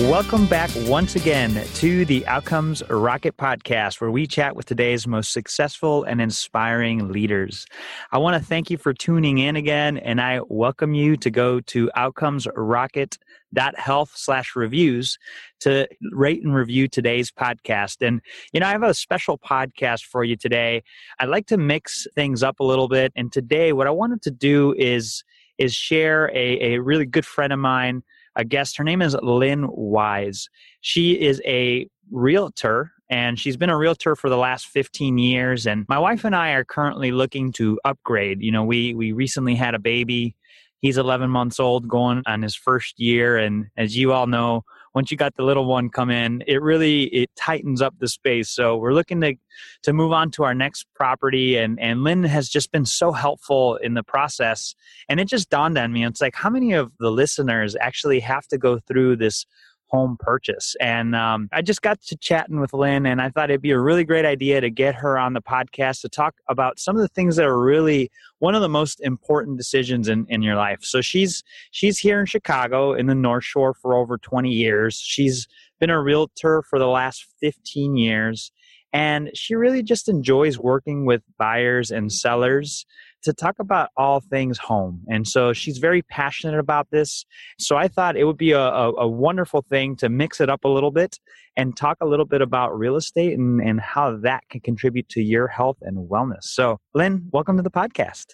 Welcome back once again to the Outcomes Rocket podcast, where we chat with today's most successful and inspiring leaders. I want to thank you for tuning in again, and I welcome you to go to outcomesrocket.health slash reviews to rate and review today's podcast. And, you know, I have a special podcast for you today. I'd like to mix things up a little bit. And today, what I wanted to do is is share a, a really good friend of mine a guest. Her name is Lynn Wise. She is a realtor and she's been a realtor for the last 15 years and my wife and I are currently looking to upgrade. You know, we we recently had a baby. He's 11 months old going on his first year and as you all know, once you got the little one come in, it really it tightens up the space. So we're looking to to move on to our next property, and and Lynn has just been so helpful in the process. And it just dawned on me, it's like how many of the listeners actually have to go through this home purchase. And um, I just got to chatting with Lynn, and I thought it'd be a really great idea to get her on the podcast to talk about some of the things that are really one of the most important decisions in, in your life. So she's she's here in Chicago in the North Shore for over 20 years. She's been a realtor for the last 15 years. And she really just enjoys working with buyers and sellers to talk about all things home. And so she's very passionate about this. So I thought it would be a, a, a, wonderful thing to mix it up a little bit and talk a little bit about real estate and, and how that can contribute to your health and wellness. So, Lynn, welcome to the podcast.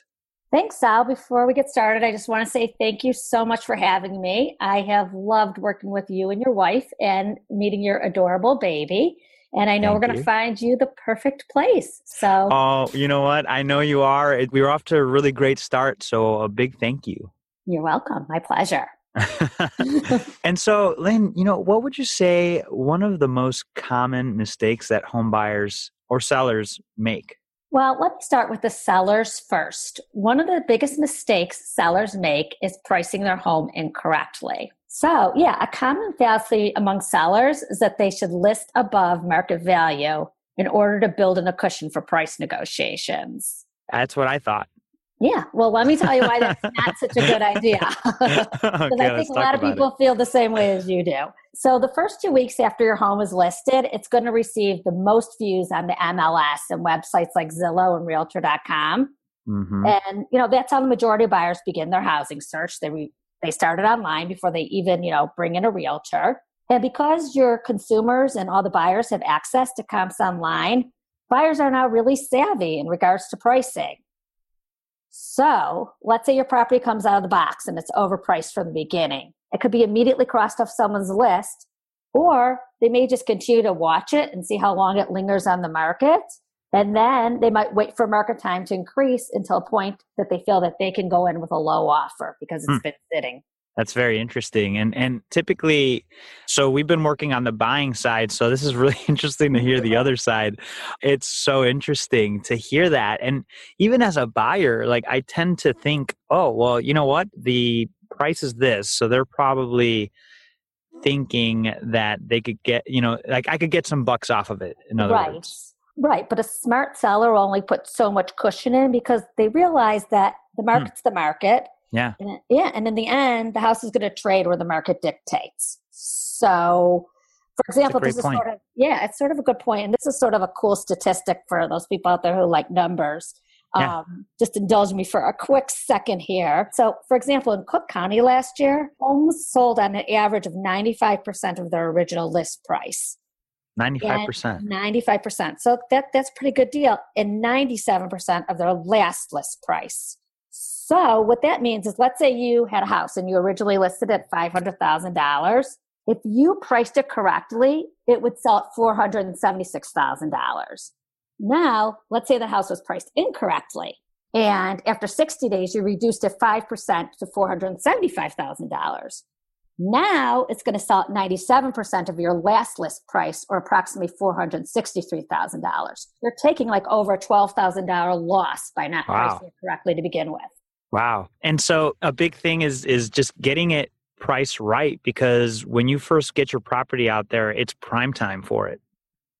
Thanks, Sal. Before we get started, I just want to say thank you so much for having me. I have loved working with you and your wife and meeting your adorable baby and I know Thank we're going to find you the perfect place. So, oh, you know what? I know you are. We were off to a really great start. So, a big thank you. You're welcome. My pleasure. and so, Lynn, you know, what would you say one of the most common mistakes that home buyers or sellers make? Well, let me start with the sellers first. One of the biggest mistakes sellers make is pricing their home incorrectly. So, yeah, a common fallacy among sellers is that they should list above market value in order to build in a cushion for price negotiations. That's what I thought. Yeah, well, let me tell you why that's not such a good idea. Because okay, I think a lot of people it. feel the same way as you do. So, the first two weeks after your home is listed, it's going to receive the most views on the MLS and websites like Zillow and Realtor.com. Mm-hmm. And you know that's how the majority of buyers begin their housing search. They re- they started online before they even, you know, bring in a realtor. And because your consumers and all the buyers have access to comps online, buyers are now really savvy in regards to pricing. So let's say your property comes out of the box and it's overpriced from the beginning. It could be immediately crossed off someone's list, or they may just continue to watch it and see how long it lingers on the market and then they might wait for market time to increase until a point that they feel that they can go in with a low offer because it's hmm. been sitting. That's very interesting. And and typically so we've been working on the buying side, so this is really interesting to hear the other side. It's so interesting to hear that. And even as a buyer, like I tend to think, "Oh, well, you know what? The price is this." So they're probably thinking that they could get, you know, like I could get some bucks off of it in other right. words. Right, but a smart seller only put so much cushion in because they realize that the hmm. market's the market. Yeah. And, yeah, and in the end, the house is going to trade where the market dictates. So, for example, this is point. sort of yeah, it's sort of a good point, and this is sort of a cool statistic for those people out there who like numbers. Yeah. Um, just indulge me for a quick second here. So, for example, in Cook County last year, homes sold on an average of 95% of their original list price. 95%. 95%. So that, that's a pretty good deal. And 97% of their last list price. So what that means is let's say you had a house and you originally listed at $500,000. If you priced it correctly, it would sell at $476,000. Now, let's say the house was priced incorrectly. And after 60 days, you reduced it 5% to $475,000. Now it's going to sell at 97% of your last list price or approximately $463,000. You're taking like over a $12,000 loss by not wow. pricing it correctly to begin with. Wow. And so a big thing is is just getting it priced right because when you first get your property out there, it's prime time for it.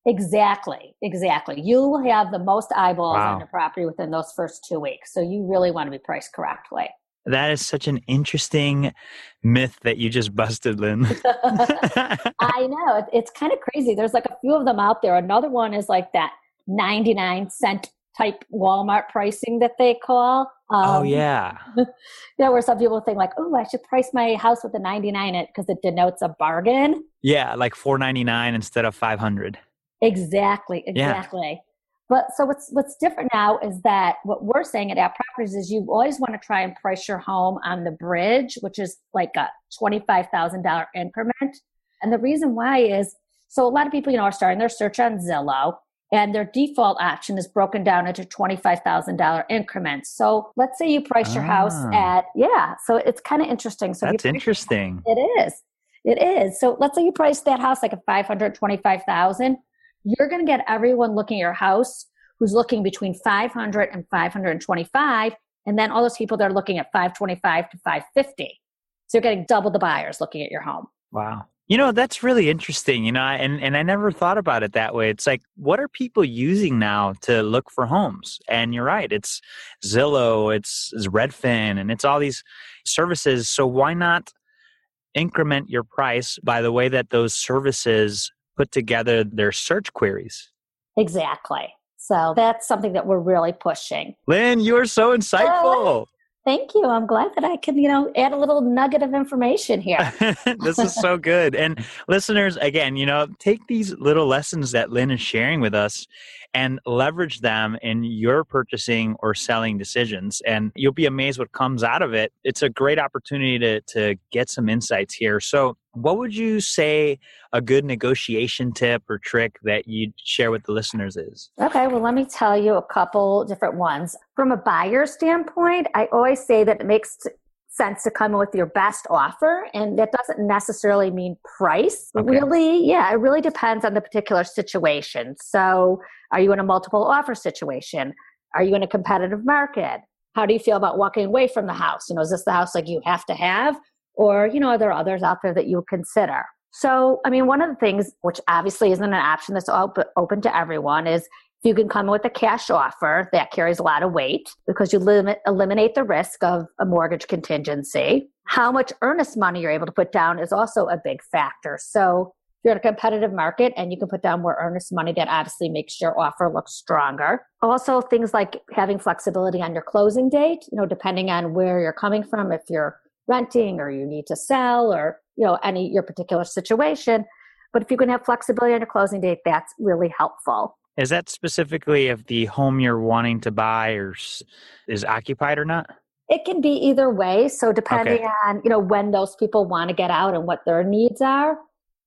Exactly, exactly. You will have the most eyeballs wow. on the property within those first two weeks. So you really want to be priced correctly. That is such an interesting myth that you just busted, Lynn. I know. It's kind of crazy. There's like a few of them out there. Another one is like that 99 cent type Walmart pricing that they call. Oh, um, oh yeah. you know, where some people think like, oh, I should price my house with a 99 it because it denotes a bargain. Yeah, like 499 instead of 500. Exactly, exactly. Yeah. But so what's what's different now is that what we're saying at our properties is you always want to try and price your home on the bridge, which is like a twenty five thousand dollar increment. And the reason why is so a lot of people, you know, are starting their search on Zillow and their default option is broken down into $25,000 increments. So let's say you price your house ah. at, yeah, so it's kind of interesting. So that's interesting. It is. It is. So let's say you price that house like a 525,000. You're going to get everyone looking at your house who's looking between 500 and 525. And then all those people that are looking at 525 to 550. So you're getting double the buyers looking at your home. Wow. You know, that's really interesting, you know, and, and I never thought about it that way. It's like, what are people using now to look for homes? And you're right, it's Zillow, it's, it's Redfin, and it's all these services. So why not increment your price by the way that those services put together their search queries? Exactly. So that's something that we're really pushing. Lynn, you are so insightful. Thank you. I'm glad that I can, you know, add a little nugget of information here. this is so good. And listeners, again, you know, take these little lessons that Lynn is sharing with us and leverage them in your purchasing or selling decisions. And you'll be amazed what comes out of it. It's a great opportunity to, to get some insights here. So, what would you say a good negotiation tip or trick that you'd share with the listeners is? Okay, well, let me tell you a couple different ones. From a buyer standpoint, I always say that it makes sense to come in with your best offer and that doesn't necessarily mean price. Okay. really yeah it really depends on the particular situation. So are you in a multiple offer situation? Are you in a competitive market? How do you feel about walking away from the house? You know is this the house like you have to have? Or you know are there others out there that you consider? So i mean one of the things which obviously isn't an option that's open to everyone is you can come with a cash offer, that carries a lot of weight because you limit, eliminate the risk of a mortgage contingency. How much earnest money you're able to put down is also a big factor. So if you're in a competitive market and you can put down more earnest money, that obviously makes your offer look stronger. Also, things like having flexibility on your closing date, you know, depending on where you're coming from, if you're renting or you need to sell or, you know, any your particular situation. But if you can have flexibility on your closing date, that's really helpful. Is that specifically if the home you're wanting to buy or is occupied or not? It can be either way. So depending okay. on you know when those people want to get out and what their needs are,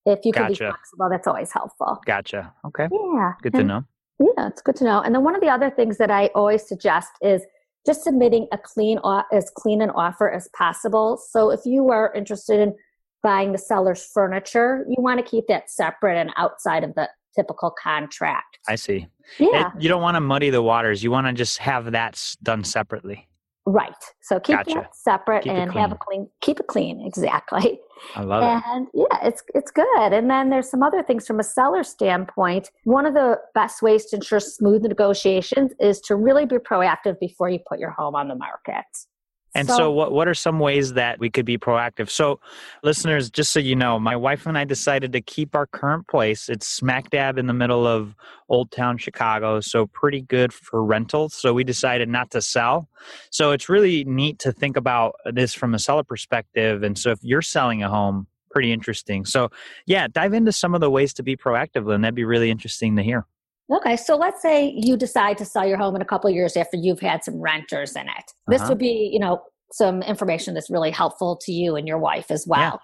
if you can gotcha. be flexible, that's always helpful. Gotcha. Okay. Yeah. Good to know. Yeah, it's good to know. And then one of the other things that I always suggest is just submitting a clean as clean an offer as possible. So if you are interested in buying the seller's furniture, you want to keep that separate and outside of the typical contract. I see. Yeah. It, you don't want to muddy the waters. You want to just have that done separately. Right. So keep gotcha. that separate keep and have a clean keep it clean. Exactly. I love and, it. And yeah, it's it's good. And then there's some other things from a seller standpoint. One of the best ways to ensure smooth negotiations is to really be proactive before you put your home on the market. And so, so, what, what are some ways that we could be proactive? So, listeners, just so you know, my wife and I decided to keep our current place. It's smack dab in the middle of Old Town Chicago, so pretty good for rentals. So, we decided not to sell. So, it's really neat to think about this from a seller perspective. And so, if you're selling a home, pretty interesting. So, yeah, dive into some of the ways to be proactive, and that'd be really interesting to hear. Okay, so let's say you decide to sell your home in a couple of years after you've had some renters in it. This uh-huh. would be, you know, some information that's really helpful to you and your wife as well. Yeah.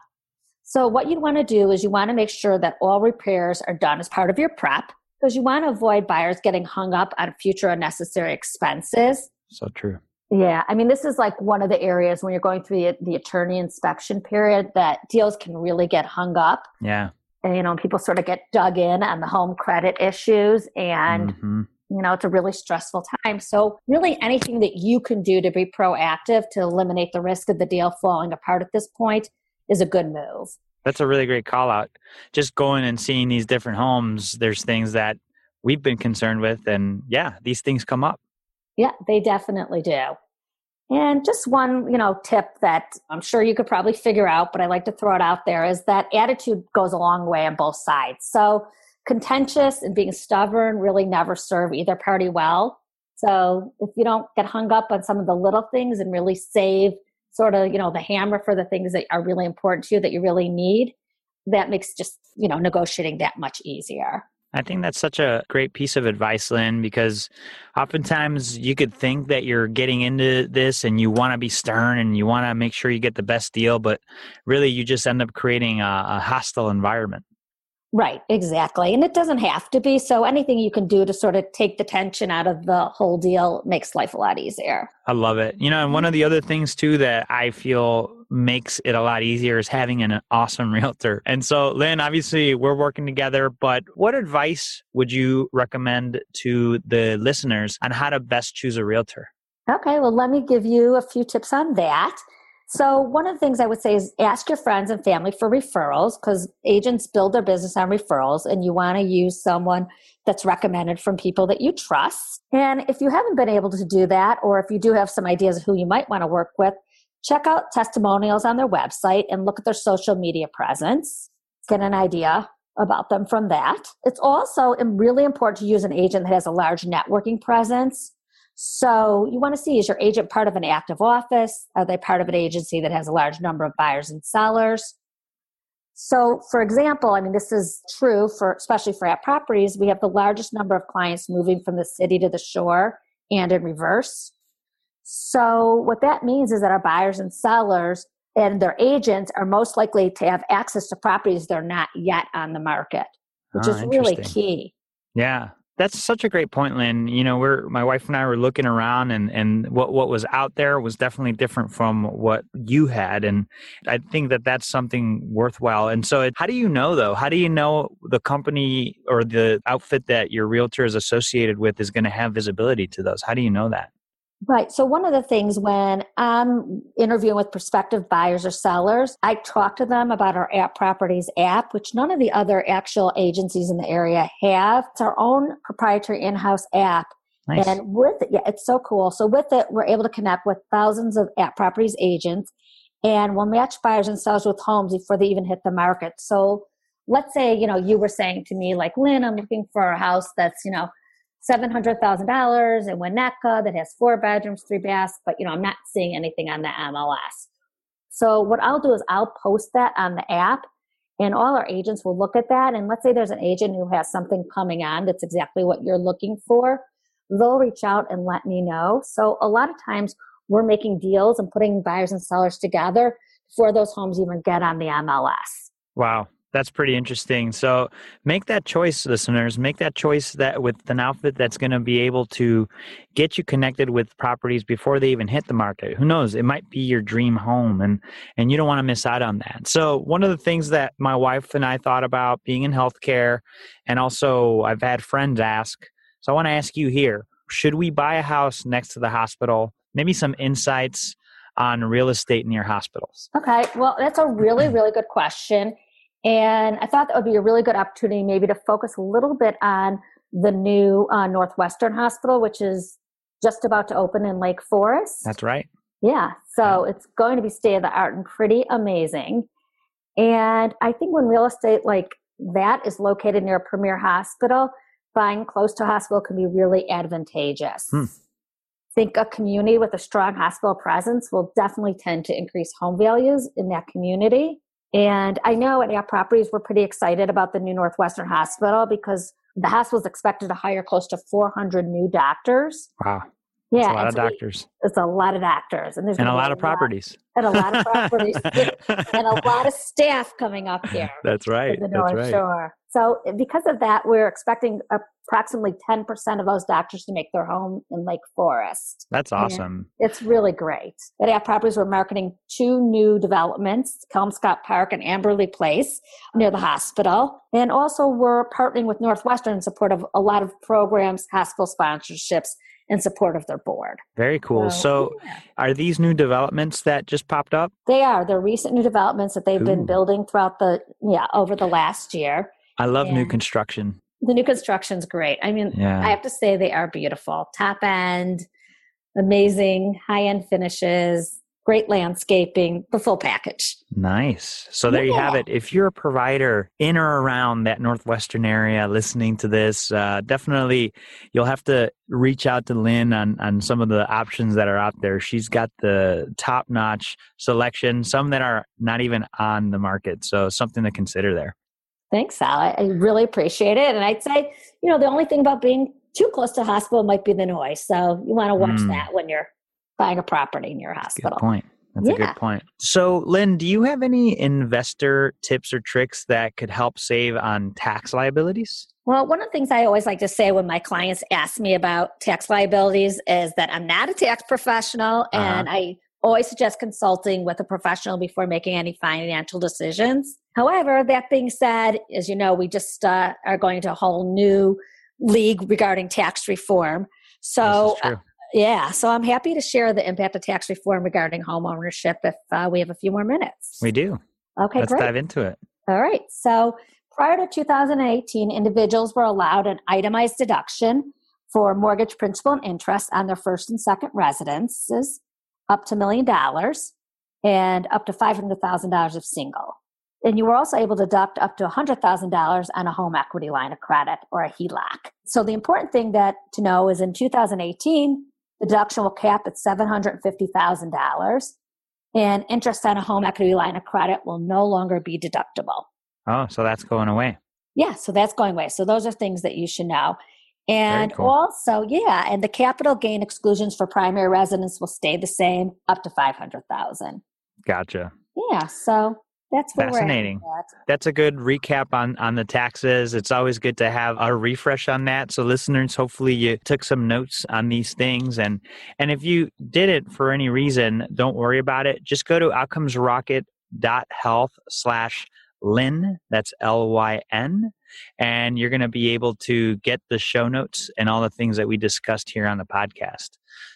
So what you'd want to do is you want to make sure that all repairs are done as part of your prep because you want to avoid buyers getting hung up on future unnecessary expenses. So true. Yeah, I mean, this is like one of the areas when you're going through the, the attorney inspection period that deals can really get hung up. Yeah you know, people sort of get dug in on the home credit issues and mm-hmm. You know, it's a really stressful time. So, really, anything that you can do to be proactive to eliminate the risk of the deal falling apart at this point is a good move. That's a really great call out. Just going and seeing these different homes, there's things that we've been concerned with. And yeah, these things come up. Yeah, they definitely do. And just one, you know, tip that I'm sure you could probably figure out, but I like to throw it out there is that attitude goes a long way on both sides. So contentious and being stubborn really never serve either party well. So if you don't get hung up on some of the little things and really save sort of, you know, the hammer for the things that are really important to you that you really need, that makes just, you know, negotiating that much easier. I think that's such a great piece of advice, Lynn, because oftentimes you could think that you're getting into this and you want to be stern and you want to make sure you get the best deal, but really you just end up creating a, a hostile environment. Right, exactly. And it doesn't have to be. So anything you can do to sort of take the tension out of the whole deal makes life a lot easier. I love it. You know, and one of the other things too that I feel makes it a lot easier is having an awesome realtor. And so, Lynn, obviously we're working together, but what advice would you recommend to the listeners on how to best choose a realtor? Okay, well, let me give you a few tips on that. So, one of the things I would say is ask your friends and family for referrals because agents build their business on referrals and you want to use someone that's recommended from people that you trust. And if you haven't been able to do that, or if you do have some ideas of who you might want to work with, check out testimonials on their website and look at their social media presence. Get an idea about them from that. It's also really important to use an agent that has a large networking presence so you want to see is your agent part of an active office? Are they part of an agency that has a large number of buyers and sellers? So, for example, I mean, this is true for especially for @properties. We have the largest number of clients moving from the city to the shore and in reverse. So, what that means is that our buyers and sellers and their agents are most likely to have access to properties they're not yet on the market, which oh, is really key. Yeah, that's such a great point, Lynn. You know, we're my wife and I were looking around, and and what what was out there was definitely different from what you had, and I think that that's something worthwhile. And so, it, how do you know though? How do you know the company or the outfit that your realtor is associated with is going to have visibility to those? How do you know that? Right. So, one of the things when I'm interviewing with prospective buyers or sellers, I talk to them about our @properties app, which none of the other actual agencies in the area have. It's our own proprietary in house app. Nice. And with it, yeah, it's so cool. So, with it, we're able to connect with thousands of @properties agents and we'll match buyers and sellers with homes before they even hit the market. So, let's say, you know, you were saying to me, like, Lynn, I'm looking for a house that's, you know, $700,000 in Winnetka that has four bedrooms, three baths, but you know, I'm not seeing anything on the MLS. So what I'll do is I'll post that on the app and all our agents will look at that. And let's say there's an agent who has something coming on that's exactly what you're looking for. They'll reach out and let me know. So a lot of times we're making deals and putting buyers and sellers together before those homes even get on the MLS. Wow. That's pretty interesting. So make that choice, listeners. Make that choice that with an outfit that's going to be able to get you connected with properties before they even hit the market. Who knows? It might be your dream home, and and you don't want to miss out on that. So one of the things that my wife and I thought about being in healthcare, and also I've had friends ask. So I want to ask you here: Should we buy a house next to the hospital? Maybe some insights on real estate near hospitals. Okay, well, that's a really really good question and I thought that would be a really good opportunity maybe to focus a little bit on the new uh, Northwestern Hospital, which is just about to open in Lake Forest. That's right. Yeah. So yeah. it's going to be state of the art and pretty amazing. And I think when real estate like that is located near a premier hospital, buying close to a hospital can be really advantageous. Hmm. Think a community with a strong hospital presence will definitely tend to increase home values in that community. And I know at @properties, we're pretty excited about the new Northwestern Hospital because the hospital is expected to hire close to 400 new doctors. Wow. Yeah, a lot of doctors. it's a lot of doctors, and there's and a lot of properties, and a lot of properties, and a lot of staff coming up here. That's right. The North That's right. Shore. So because of that, we're expecting approximately 10% of those doctors to make their home in Lake Forest. That's awesome. And it's really great. At @properties, we're marketing two new developments, Kelmscott Park and Amberley Place near the hospital. And also we're partnering with Northwestern in support of a lot of programs, hospital sponsorships, in support of their board. Very cool. So, so yeah. are these new developments that just popped up? They are. They're recent new developments that they've Ooh. been building throughout the yeah, over the last year. I love and new construction. The new construction's great. I mean, yeah. I have to say they are beautiful. Top end, amazing, high end finishes, great landscaping, the full package. Nice. So there yeah. you have it. If you're a provider in or around that Northwestern area listening to this, uh, definitely you'll have to reach out to Lynn on, on some of the options that are out there. She's got the top notch selection, some that are not even on the market. So something to consider there. Thanks, Sal. I, I really appreciate it. And I'd say, you know, the only thing about being too close to hospital might be the noise. So you want to watch mm. that when you're buying a property in your hospital. Good point. That's yeah. a good point. So, Lynn, do you have any investor tips or tricks that could help save on tax liabilities? Well, one of the things I always like to say when my clients ask me about tax liabilities is that I'm not a tax professional uh-huh. and I always suggest consulting with a professional before making any financial decisions. However, that being said, as you know, we just uh, are going to a whole new league regarding tax reform. So, uh, yeah, so I'm happy to share the impact of tax reform regarding home ownership if uh, we have a few more minutes. We do. Okay, Let's great. dive into it. All right. So, prior to 2018, individuals were allowed an itemized deduction for mortgage principal and interest on their first and second residences up to million dollars and up to $500,000 if single. And you were also able to deduct up to $100,000 on a home equity line of credit or a HELOC. So the important thing that to know is in 2018, the deduction will cap at $750,000 and interest on a home equity line of credit will no longer be deductible. Oh, so that's going away. Yeah, so that's going away. So those are things that you should know. And cool. also, yeah, and the capital gain exclusions for primary residence will stay the same up to 500,000. Gotcha. Yeah, so that's fascinating. That's a good recap on on the taxes. It's always good to have a refresh on that. So listeners, hopefully you took some notes on these things and and if you did it for any reason, don't worry about it. Just go to outcomesrocket.health slash Lynn. That's L Y N. And you're going to be able to get the show notes and all the things that we discussed here on the podcast.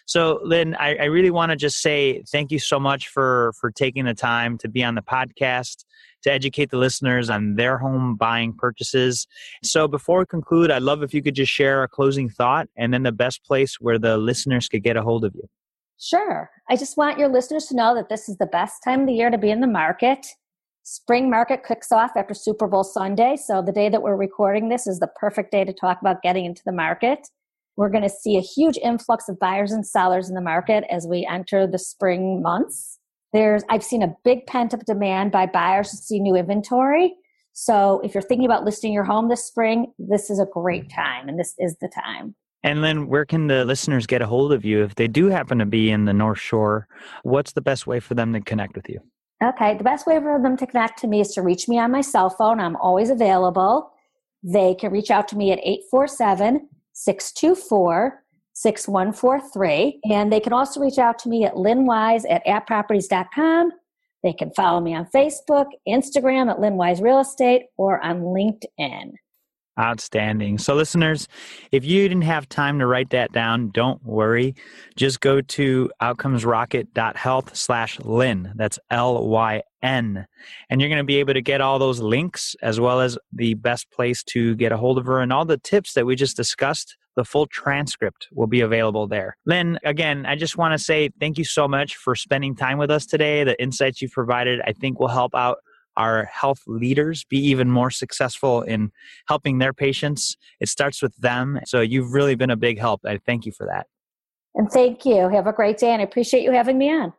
So, Lynn, I, I really want to just say thank you so much for for taking the time to be on the podcast to educate the listeners on their home buying purchases. So, before we conclude, I'd love if you could just share a closing thought and then the best place where the listeners could get a hold of you. Sure. I just want your listeners to know that this is the best time of the year to be in the market. Spring market kicks off after Super Bowl Sunday. So the day that we're recording this is the perfect day to talk about getting into the market. We're going to see a huge influx of buyers and sellers in the market as we enter the spring months. There's, I've seen a big pent up demand by buyers to see new inventory. So if you're thinking about listing your home this spring, this is a great time and this is the time. And then where can the listeners get a hold of you if they do happen to be in the North Shore? What's the best way for them to connect with you? Okay, the best way for them to connect to me is to reach me on my cell phone. I'm always available. They can reach out to me at 847 624 6143. And they can also reach out to me at lynnwise at atproperties.com. They can follow me on Facebook, Instagram at lynnwise real estate, or on LinkedIn. Outstanding. So, listeners, if you didn't have time to write that down, don't worry. Just go to outcomesrocket.health slash Lynn. That's L Y N. And you're going to be able to get all those links as well as the best place to get a hold of her and all the tips that we just discussed. The full transcript will be available there. Lynn, again, I just want to say thank you so much for spending time with us today. The insights you provided, I think, will help out our health leaders be even more successful in helping their patients. It starts with them. So you've really been a big help. I thank you for that. And thank you. Have a great day, and I appreciate you having me on.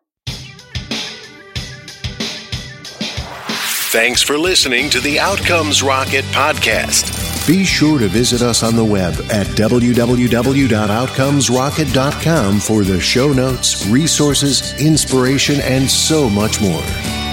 Thanks for listening to the Outcomes Rocket podcast. Be sure to visit us on the web at www.outcomesrocket.com for the show notes, resources, inspiration, and so much more.